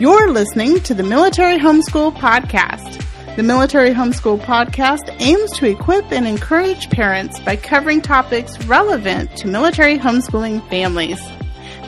You're listening to the Military Homeschool Podcast. The Military Homeschool Podcast aims to equip and encourage parents by covering topics relevant to military homeschooling families.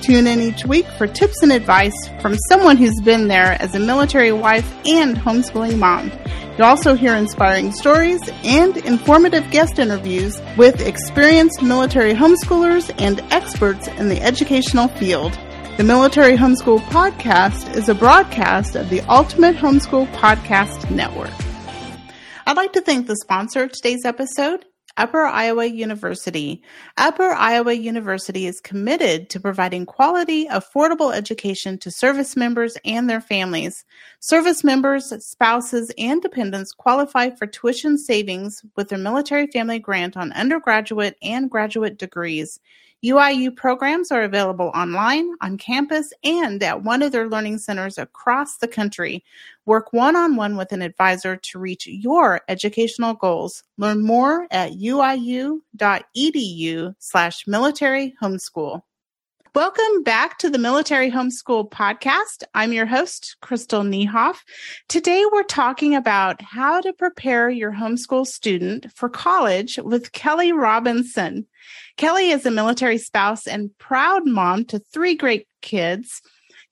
Tune in each week for tips and advice from someone who's been there as a military wife and homeschooling mom. You'll also hear inspiring stories and informative guest interviews with experienced military homeschoolers and experts in the educational field. The Military Homeschool Podcast is a broadcast of the Ultimate Homeschool Podcast Network. I'd like to thank the sponsor of today's episode, Upper Iowa University. Upper Iowa University is committed to providing quality, affordable education to service members and their families. Service members, spouses, and dependents qualify for tuition savings with their military family grant on undergraduate and graduate degrees. UIU programs are available online, on campus, and at one of their learning centers across the country. Work one on one with an advisor to reach your educational goals. Learn more at uiu.edu slash military homeschool. Welcome back to the Military Homeschool Podcast. I'm your host, Crystal Niehoff. Today we're talking about how to prepare your homeschool student for college with Kelly Robinson. Kelly is a military spouse and proud mom to three great kids.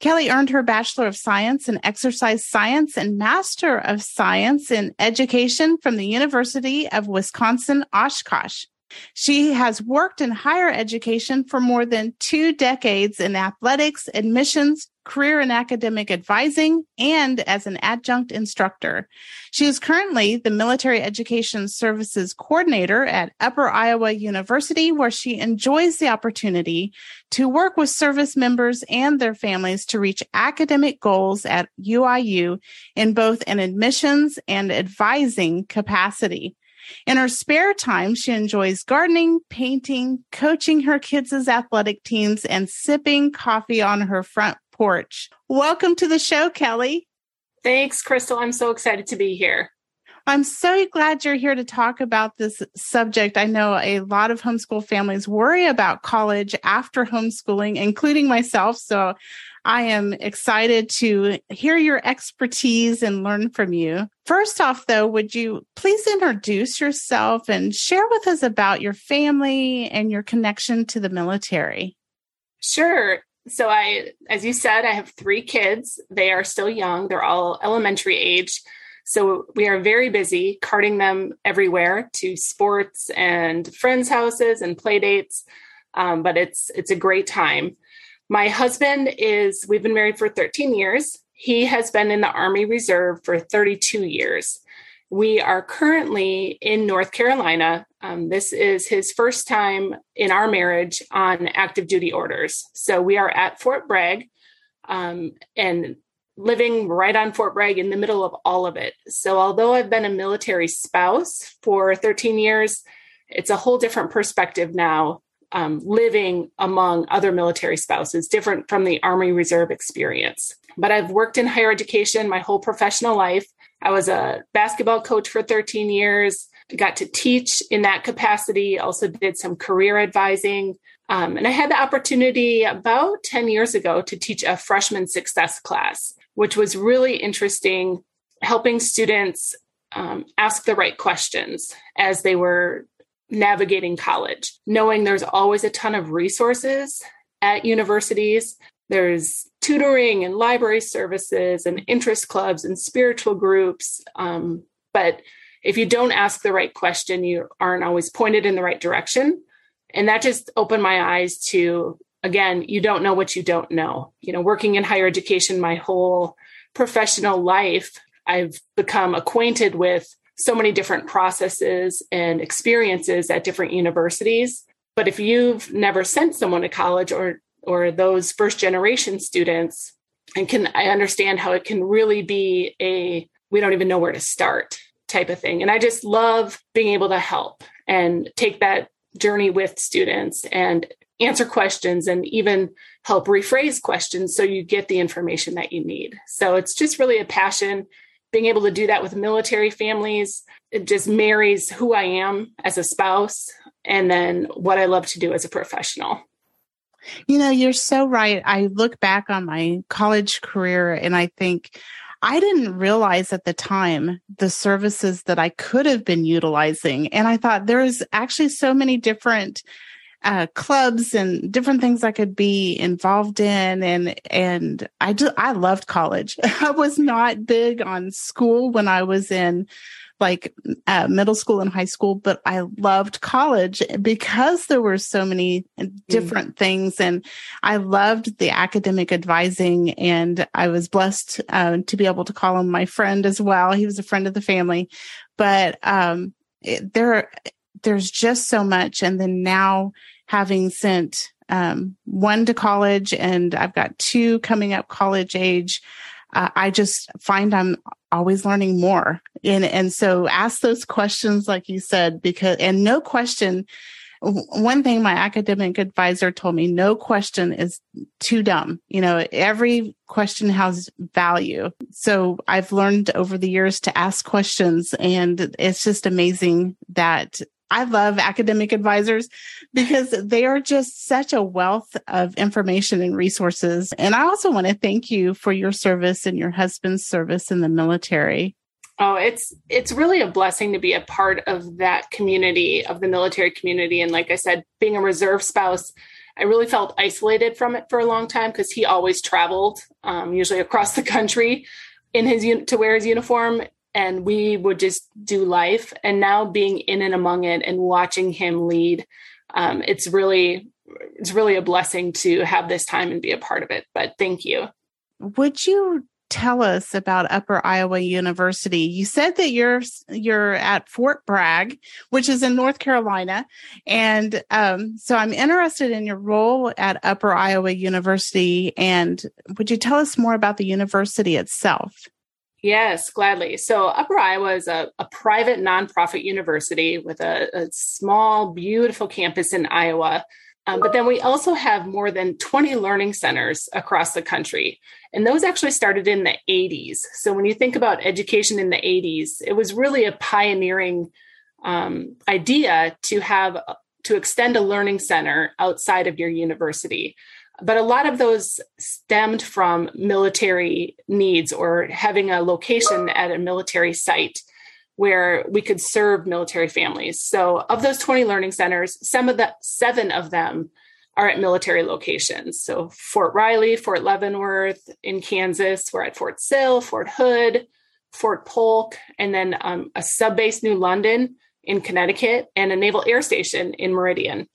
Kelly earned her Bachelor of Science in Exercise Science and Master of Science in Education from the University of Wisconsin Oshkosh. She has worked in higher education for more than two decades in athletics, admissions, career and academic advising, and as an adjunct instructor. She is currently the Military Education Services Coordinator at Upper Iowa University, where she enjoys the opportunity to work with service members and their families to reach academic goals at UIU in both an admissions and advising capacity. In her spare time, she enjoys gardening, painting, coaching her kids' athletic teams, and sipping coffee on her front porch. Welcome to the show, Kelly. Thanks, Crystal. I'm so excited to be here. I'm so glad you're here to talk about this subject. I know a lot of homeschool families worry about college after homeschooling, including myself. So I am excited to hear your expertise and learn from you. First off, though, would you please introduce yourself and share with us about your family and your connection to the military? Sure. So I as you said, I have 3 kids. They are still young. They're all elementary age. So we are very busy carting them everywhere to sports and friends' houses and play dates. Um, but it's it's a great time. My husband is we've been married for 13 years. He has been in the Army Reserve for 32 years. We are currently in North Carolina. Um, this is his first time in our marriage on active duty orders. So we are at Fort Bragg um, and living right on Fort Bragg in the middle of all of it. So, although I've been a military spouse for 13 years, it's a whole different perspective now um, living among other military spouses, different from the Army Reserve experience. But I've worked in higher education my whole professional life. I was a basketball coach for 13 years, got to teach in that capacity, also did some career advising. Um, and I had the opportunity about 10 years ago to teach a freshman success class which was really interesting, helping students um, ask the right questions as they were navigating college, knowing there's always a ton of resources at universities. There's tutoring and library services and interest clubs and spiritual groups. Um, but if you don't ask the right question, you aren't always pointed in the right direction. And that just opened my eyes to again, you don't know what you don't know. You know, working in higher education my whole professional life, I've become acquainted with so many different processes and experiences at different universities. But if you've never sent someone to college or or those first generation students, and can I understand how it can really be a we don't even know where to start type of thing. And I just love being able to help and take that journey with students and answer questions and even help rephrase questions so you get the information that you need. So it's just really a passion being able to do that with military families. It just marries who I am as a spouse and then what I love to do as a professional. You know, you're so right. I look back on my college career and I think I didn't realize at the time the services that I could have been utilizing. And I thought there's actually so many different uh, clubs and different things I could be involved in. And, and I just, I loved college. I was not big on school when I was in like uh, middle school and high school, but I loved college because there were so many different mm. things. And I loved the academic advising. And I was blessed uh, to be able to call him my friend as well. He was a friend of the family. But um, it, there, there's just so much. And then now having sent um, one to college and I've got two coming up college age, uh, I just find I'm always learning more. And, and so ask those questions, like you said, because, and no question, one thing my academic advisor told me, no question is too dumb. You know, every question has value. So I've learned over the years to ask questions and it's just amazing that I love academic advisors because they are just such a wealth of information and resources. And I also want to thank you for your service and your husband's service in the military. Oh, it's it's really a blessing to be a part of that community of the military community and like I said, being a reserve spouse, I really felt isolated from it for a long time because he always traveled, um, usually across the country in his to wear his uniform and we would just do life. And now being in and among it and watching him lead, um, it's really it's really a blessing to have this time and be a part of it. But thank you. Would you tell us about Upper Iowa University? You said that you're you're at Fort Bragg, which is in North Carolina, and um, so I'm interested in your role at Upper Iowa University. And would you tell us more about the university itself? Yes, gladly. So, Upper Iowa is a, a private nonprofit university with a, a, small, beautiful campus in Iowa. Um, but then we also have more than 20 learning centers across the country. And those actually started in the 80s. So, when you think about education in the 80s, it was really a pioneering um, idea to have to extend a learning center outside of your university but a lot of those stemmed from military needs or having a location at a military site where we could serve military families. So, of those 20 learning centers, some of the seven of them are at military locations. So, Fort Riley, Fort Leavenworth in Kansas, we're at Fort Sill, Fort Hood, Fort Polk, and then um, a sub base New London in Connecticut, and a naval air station in Meridian.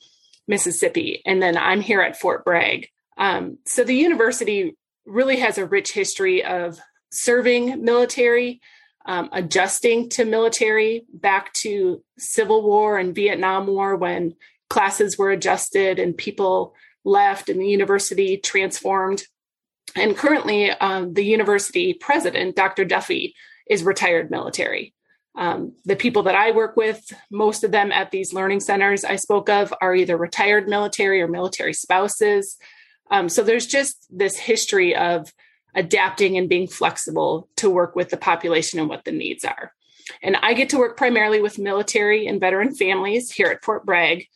Mississippi. And then I'm here at Fort Bragg. Um, so the university really has a rich history of serving military, um, adjusting to military back to Civil War and Vietnam War when classes were adjusted and people left and the university transformed. And currently, um, the university president, Dr. Duffy, is retired military. Um, the people that I work with, most of them at these learning centers I spoke of, are either retired military or military spouses. Um, so there's just this history of adapting and being flexible to work with the population and what the needs are. And I get to work primarily with military and veteran families here at Fort Bragg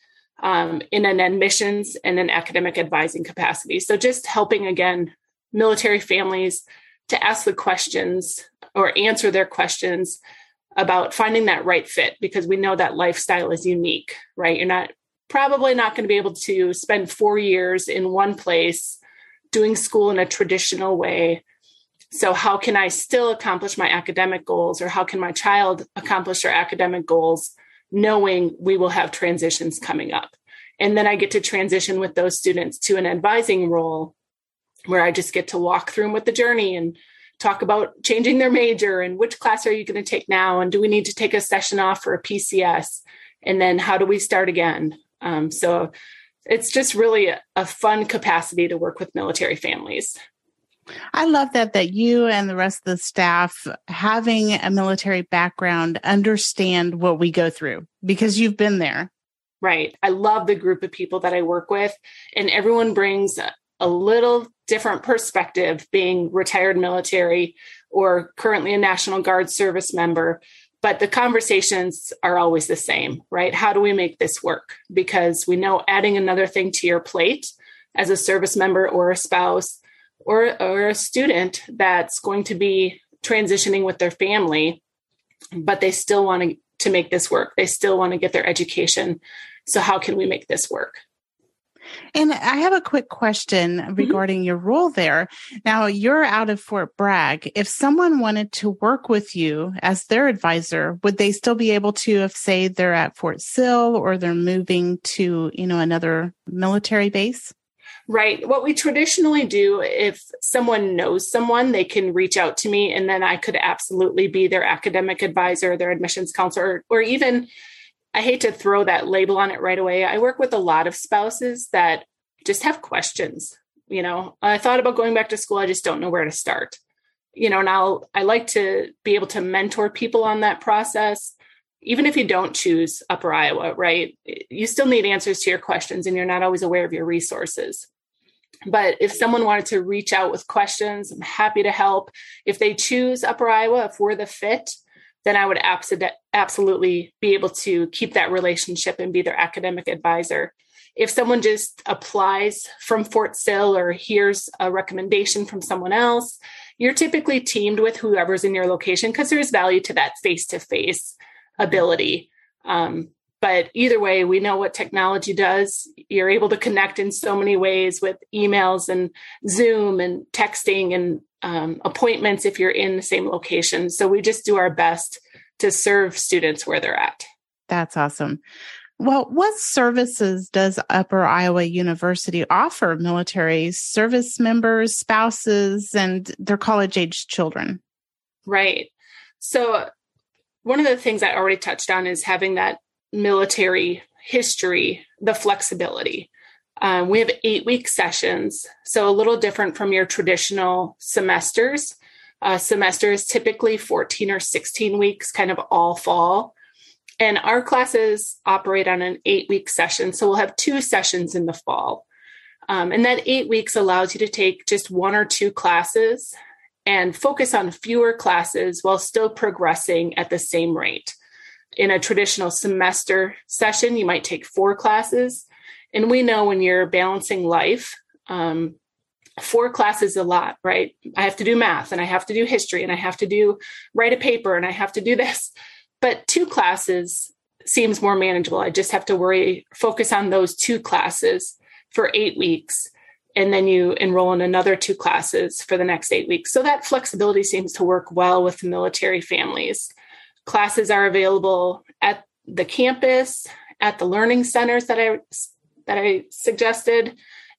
um, in an admissions and an academic advising capacity. So just helping again military families to ask the questions or answer their questions about finding that right fit because we know that lifestyle is unique, right? You're not probably not going to be able to spend four years in one place doing school in a traditional way. So, how can I still accomplish my academic goals, or how can my child accomplish their academic goals, knowing we will have transitions coming up? And then I get to transition with those students to an advising role where I just get to walk through them with the journey and talk about changing their major and which class are you going to take now and do we need to take a session off for a PCS and then how do we start again um, so it's just really a, a fun capacity to work with military families. I love that that you and the rest of the staff having a military background understand what we go through because you've been there. Right. I love the group of people that I work with and everyone brings a little different perspective being retired military or currently a National Guard service member. But the conversations are always the same, right? How do we make this work? Because we know adding another thing to your plate as a service member or a spouse or, or a student that's going to be transitioning with their family, but they still want to, to make this work. They still want to get their education. So, how can we make this work? And I have a quick question mm-hmm. regarding mm-hmm. your role there. Now, you're out of Fort Bragg. If someone wanted to work with you as their advisor, would they still be able to if say they're at Fort Sill or they're moving to, you know, another military base? Right. What we traditionally do, if someone knows someone, they can reach out to me, and then I could absolutely be their academic advisor, their admissions counselor, or even I hate to throw that label on it right away. I work with a lot of spouses that just have questions. You know, I thought about going back to school, I just don't know where to start. You know, now I like to be able to mentor people on that process. Even if you don't choose Upper Iowa, right? You still need answers to your questions and you're not always aware of your resources. But if someone wanted to reach out with questions, I'm happy to help. If they choose Upper Iowa, if we're the fit, then I would absolutely be able to keep that relationship and be their academic advisor. If someone just applies from Fort Sill or hears a recommendation from someone else, you're typically teamed with whoever's in your location because there's value to that face to face ability. Um, but either way, we know what technology does. You're able to connect in so many ways with emails and Zoom and texting and um, appointments if you're in the same location. So we just do our best to serve students where they're at. That's awesome. Well, what services does Upper Iowa University offer military service members, spouses, and their college age children? Right. So, one of the things I already touched on is having that military history, the flexibility. Um, we have eight week sessions, so a little different from your traditional semesters. Uh, semester is typically 14 or 16 weeks, kind of all fall. And our classes operate on an eight week session. So we'll have two sessions in the fall. Um, and that eight weeks allows you to take just one or two classes and focus on fewer classes while still progressing at the same rate. In a traditional semester session, you might take four classes. And we know when you're balancing life, um, four classes a lot, right? I have to do math and I have to do history and I have to do write a paper and I have to do this. But two classes seems more manageable. I just have to worry, focus on those two classes for eight weeks. And then you enroll in another two classes for the next eight weeks. So that flexibility seems to work well with military families. Classes are available at the campus, at the learning centers that I that I suggested,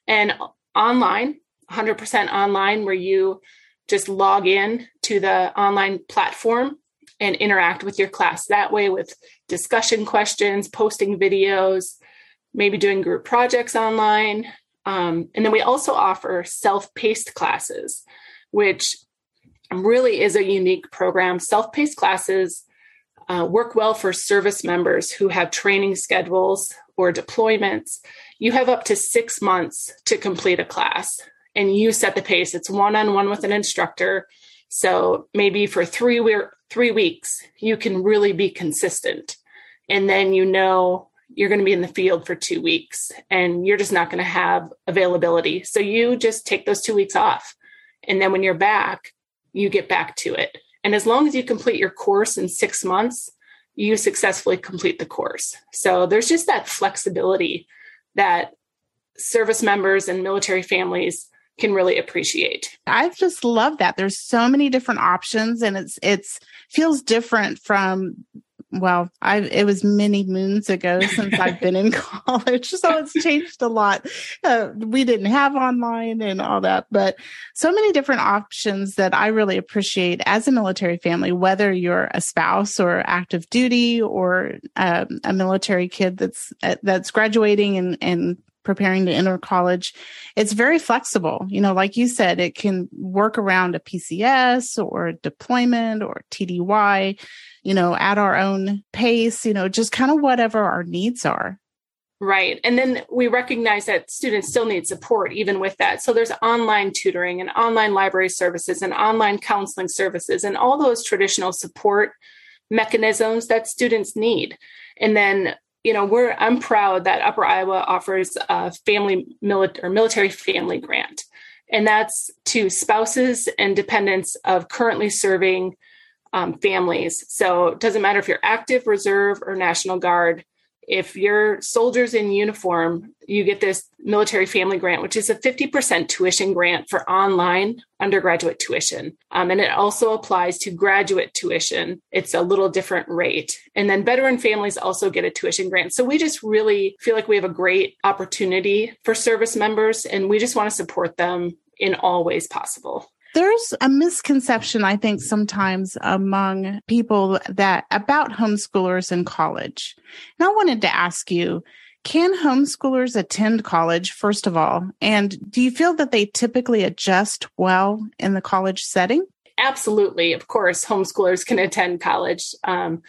and online, 100% online, where you just log in to the online platform and interact with your class that way with discussion questions, posting videos, maybe doing group projects online. Um, and then we also offer self paced classes, which really is a unique program. Self paced classes uh, work well for service members who have training schedules or deployments, you have up to six months to complete a class and you set the pace. It's one on one with an instructor. So maybe for three, we- three weeks, you can really be consistent. And then you know you're going to be in the field for two weeks and you're just not going to have availability. So you just take those two weeks off. And then when you're back, you get back to it. And as long as you complete your course in six months, you successfully complete the course. So there's just that flexibility that service members and military families can really appreciate. I just love that. There's so many different options and it's it's feels different from well, I it was many moons ago since I've been in college, so it's changed a lot. Uh, we didn't have online and all that, but so many different options that I really appreciate as a military family. Whether you're a spouse or active duty or um, a military kid that's uh, that's graduating and and preparing to enter college, it's very flexible. You know, like you said, it can work around a PCS or deployment or TDY you know, at our own pace, you know, just kind of whatever our needs are. Right. And then we recognize that students still need support even with that. So there's online tutoring and online library services and online counseling services and all those traditional support mechanisms that students need. And then you know, we're I'm proud that Upper Iowa offers a family military or military family grant, and that's to spouses and dependents of currently serving um, families. So it doesn't matter if you're active, reserve, or National Guard if you're soldiers in uniform, you get this military family grant, which is a 50% tuition grant for online undergraduate tuition. Um, and it also applies to graduate tuition. It's a little different rate. And then veteran families also get a tuition grant. So we just really feel like we have a great opportunity for service members, and we just want to support them in all ways possible. There's a misconception, I think, sometimes among people that about homeschoolers in college. And I wanted to ask you, can homeschoolers attend college, first of all? And do you feel that they typically adjust well in the college setting? Absolutely. Of course, homeschoolers can attend college. Um,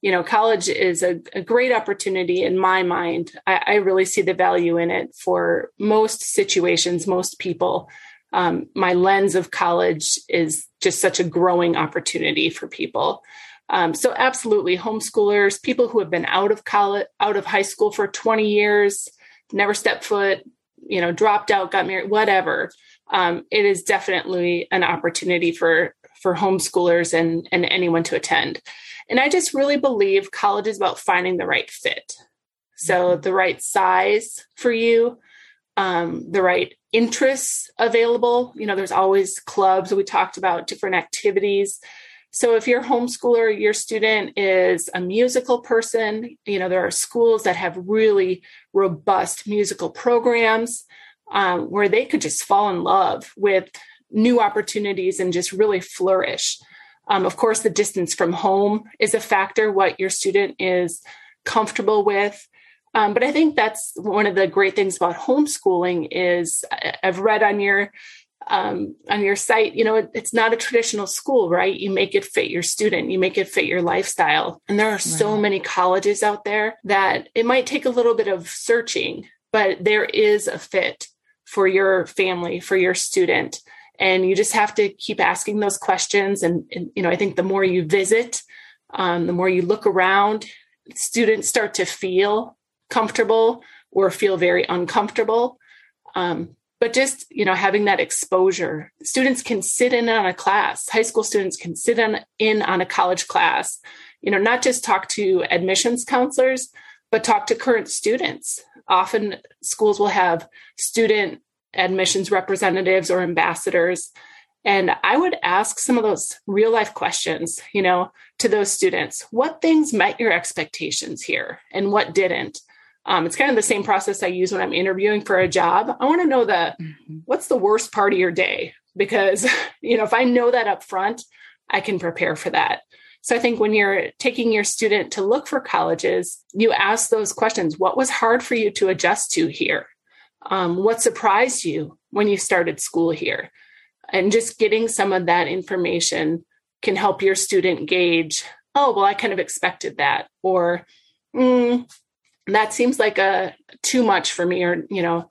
you know, college is a, a, great opportunity in my mind. I, I really see the value in it for most situations, most people um, my lens of college is just such a growing opportunity for people. Um, so absolutely, homeschoolers, people who have been out of college, out of high school for 20 years, never stepped foot, you know, dropped out, got married, whatever. Um, it is definitely an opportunity for for homeschoolers and and anyone to attend. And I just really believe college is about finding the right fit. So mm-hmm. the right size for you, um, the right interests available. You know, there's always clubs. We talked about different activities. So if your homeschooler, your student is a musical person, you know, there are schools that have really robust musical programs um, where they could just fall in love with new opportunities and just really flourish. Um, of course, the distance from home is a factor, what your student is comfortable with. Um, but I think that's one of the great things about homeschooling is I've read on your um, on your site, you know, it, it's not a traditional school, right? You make it fit your student, you make it fit your lifestyle. And there are right. so many colleges out there that it might take a little bit of searching, but there is a fit for your family, for your student. And you just have to keep asking those questions. And, and you know, I think the more you visit, um, the more you look around, students start to feel comfortable or feel very uncomfortable. Um, but just you know having that exposure. Students can sit in on a class. High school students can sit in, in on a college class. You know not just talk to admissions counselors but talk to current students. Often schools will have student admissions representatives or ambassadors. And i would ask some of those real life questions you know to those students. What things met your expectations here and what didn't um, it's kind of the same process I use when I'm interviewing for a job. I want to know the mm-hmm. what's the worst part of your day because you know if I know that up front, I can prepare for that. So I think when you're taking your student to look for colleges, you ask those questions. What was hard for you to adjust to here? Um, what surprised you when you started school here? And just getting some of that information can help your student gauge, oh, well, I kind of expected that. Or, mm, that seems like a too much for me or you know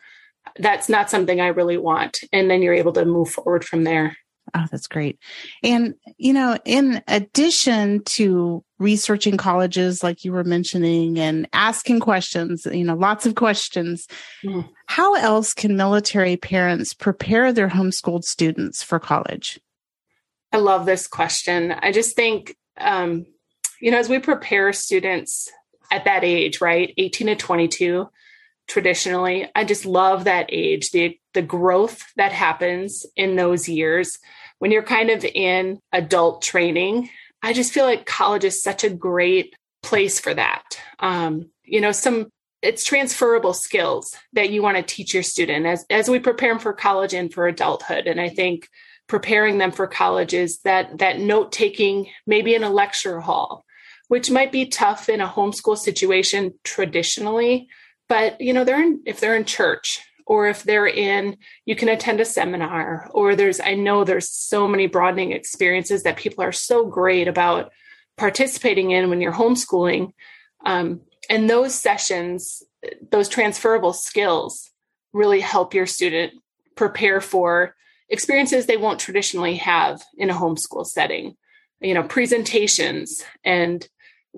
that's not something i really want. And then you're able to move forward from there. Oh that's great. And you know in addition to researching colleges like you were mentioning and asking questions you know lots of questions mm. how else can military parents prepare their homeschooled students for college? I love this question. I just think um, you know as we prepare students at that age, right? 18 to 22 traditionally. I just love that age, the the growth that happens in those years when you're kind of in adult training. I just feel like college is such a great place for that. Um, you know, some it's transferable skills that you want to teach your student as as we prepare them for college and for adulthood. And I think preparing them for college is that that note taking, maybe in a lecture hall, which might be tough in a homeschool situation traditionally. But you know, they're in, if they're in church or if they're in, you can attend a seminar or there's, I know there's so many broadening experiences that people are so great about participating in when you're homeschooling. Um, and those sessions, those transferable skills really help your student prepare for experiences they won't traditionally have in a homeschool setting you know presentations and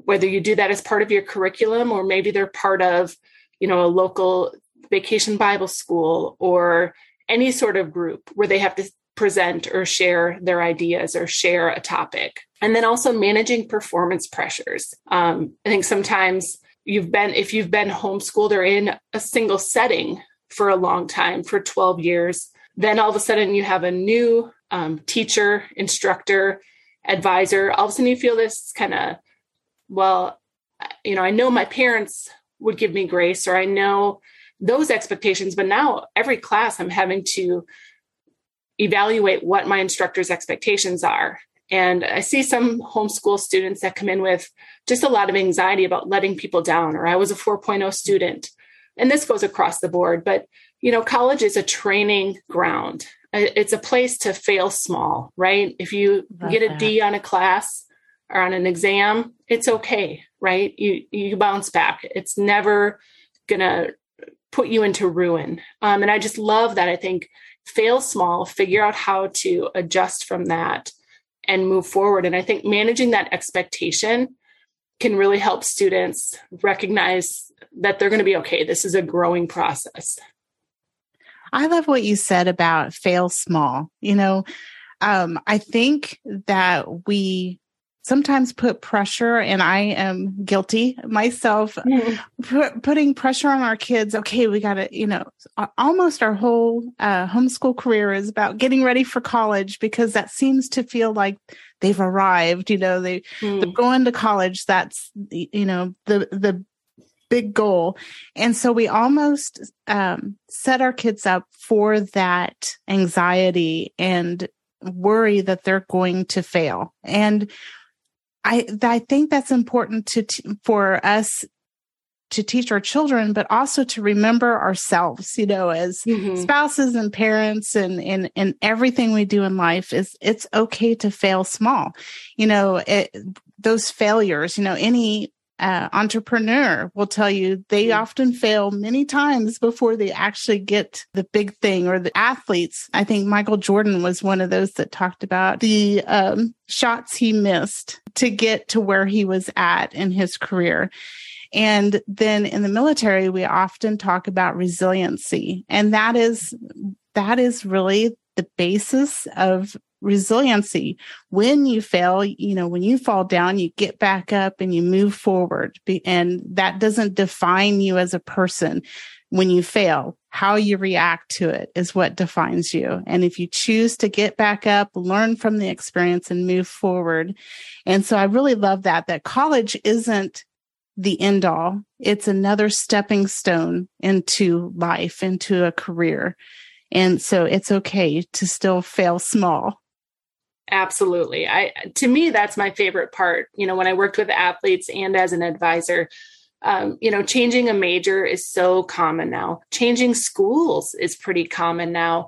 whether you do that as part of your curriculum or maybe they're part of, you know, a local vacation Bible school or any sort of group where they have to present or share their ideas or share a topic. And then also managing performance pressures. Um, I think sometimes you've been, if you've been homeschooled or in a single setting for a long time, for 12 years, then all of a sudden you have a new um, teacher, instructor, advisor. All of a sudden you feel this kind of, well, you know, I know my parents would give me grace, or I know those expectations, but now every class I'm having to evaluate what my instructor's expectations are. And I see some homeschool students that come in with just a lot of anxiety about letting people down, or I was a 4.0 student. And this goes across the board, but you know, college is a training ground. It's a place to fail small, right? If you Love get a that. D on a class or on an exam, it's okay, right? You you bounce back. It's never gonna put you into ruin. Um, and I just love that. I think fail small, figure out how to adjust from that and move forward. And I think managing that expectation can really help students recognize that they're going to be okay. This is a growing process. I love what you said about fail small. You know, um, I think that we sometimes put pressure and i am guilty myself mm. put, putting pressure on our kids okay we got to you know almost our whole uh, homeschool career is about getting ready for college because that seems to feel like they've arrived you know they mm. they're going to college that's you know the the big goal and so we almost um, set our kids up for that anxiety and worry that they're going to fail and I I think that's important to for us to teach our children, but also to remember ourselves, you know, as mm-hmm. spouses and parents and, and, and everything we do in life is it's okay to fail small. You know, it, those failures, you know, any uh, entrepreneur will tell you they often fail many times before they actually get the big thing or the athletes. I think Michael Jordan was one of those that talked about the um, shots he missed to get to where he was at in his career. And then in the military, we often talk about resiliency. And that is, that is really the basis of resiliency. When you fail, you know, when you fall down, you get back up and you move forward. And that doesn't define you as a person. When you fail, how you react to it is what defines you. And if you choose to get back up, learn from the experience and move forward. And so I really love that, that college isn't the end all. It's another stepping stone into life, into a career. And so it's okay to still fail small Absolutely. I to me that's my favorite part. You know, when I worked with athletes and as an advisor, um, you know, changing a major is so common now. Changing schools is pretty common now.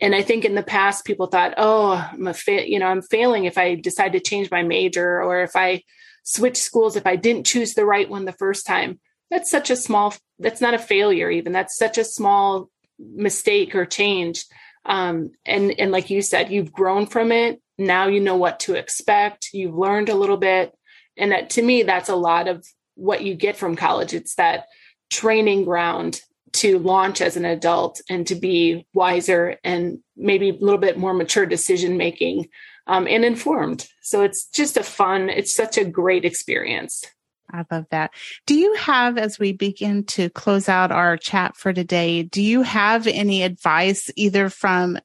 And I think in the past people thought, "Oh, I'm a fa- you know, I'm failing if I decide to change my major or if I switch schools if I didn't choose the right one the first time." That's such a small that's not a failure even. That's such a small mistake or change. Um, and and like you said, you've grown from it. Now you know what to expect. You've learned a little bit. And that, to me that's a lot of what you get from college. It's that training ground to launch as an adult and to be wiser and maybe a little bit more mature decision making um, and informed. So it's just a fun it's such a great experience I love that. Do you have, as we begin to close out our chat for today, do you have any advice either from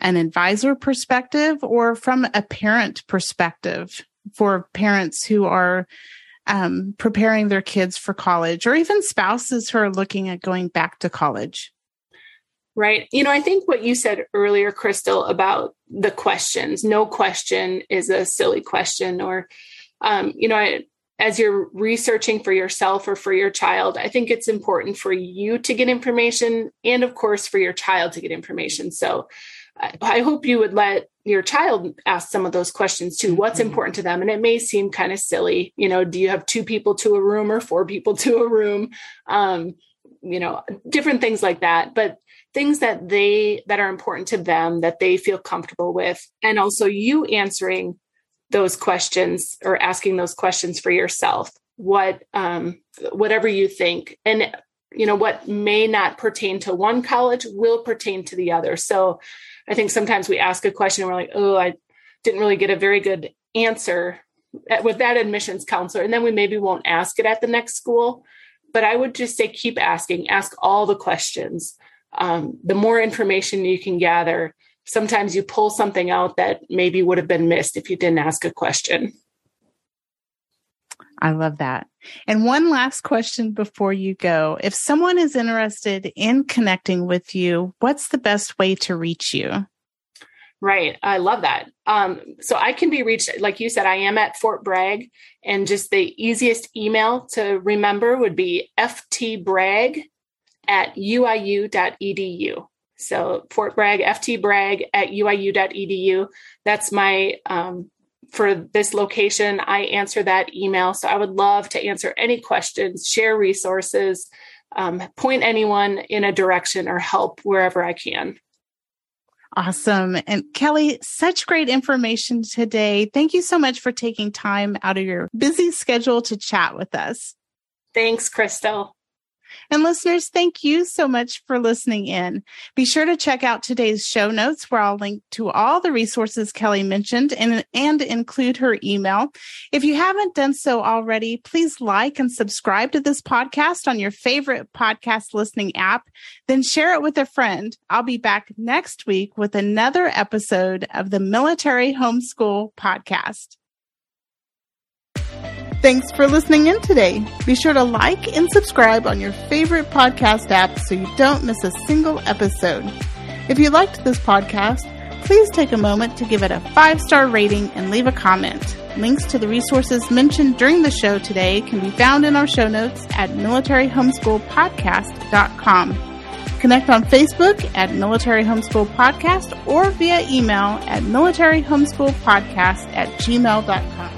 an advisor perspective or from a parent perspective for parents who are um, preparing their kids for college or even spouses who are looking at going back to college? Right. You know, I think what you said earlier, Crystal, about the questions, no question is a silly question. Or, um, you know, I, as you're researching for yourself or for your child, I think it's important for you to get information and, of course, for your child to get information. So, I hope you would let your child ask some of those questions too. What's mm-hmm. important to them? And it may seem kind of silly, you know, do you have two people to a room or four people to a room? Um, you know, different things like that. But things that they that are important to them that they feel comfortable with. And also you answering those questions or asking those questions for yourself. What, um, whatever you think, and you know what may not pertain to one college will pertain to the other. So, I think sometimes we ask a question and we're like, "Oh, I didn't really get a very good answer with that admissions counselor," and then we maybe won't ask it at the next school. But I would just say keep asking, ask all the questions. Um, the more information you can gather, sometimes you pull something out that maybe would have been missed if you didn't ask a question. I love that. And one last question before you go. If someone is interested in connecting with you, what's the best way to reach you? Right. I love that. Um, so I can be reached, like you said, I am at Fort Bragg, and just the easiest email to remember would be ftbragg at uiu.edu. So Fort Bragg, FT Bragg at uiu.edu. That's my, um, for this location, I answer that email. So I would love to answer any questions, share resources, um, point anyone in a direction or help wherever I can. Awesome. And Kelly, such great information today. Thank you so much for taking time out of your busy schedule to chat with us. Thanks, Crystal. And listeners, thank you so much for listening in. Be sure to check out today's show notes where I'll link to all the resources Kelly mentioned and, and include her email. If you haven't done so already, please like and subscribe to this podcast on your favorite podcast listening app. Then share it with a friend. I'll be back next week with another episode of the Military Homeschool Podcast. Thanks for listening in today. Be sure to like and subscribe on your favorite podcast app so you don't miss a single episode. If you liked this podcast, please take a moment to give it a five star rating and leave a comment. Links to the resources mentioned during the show today can be found in our show notes at militaryhomeschoolpodcast.com. Connect on Facebook at Military Homeschool Podcast or via email at militaryhomeschoolpodcast at gmail.com.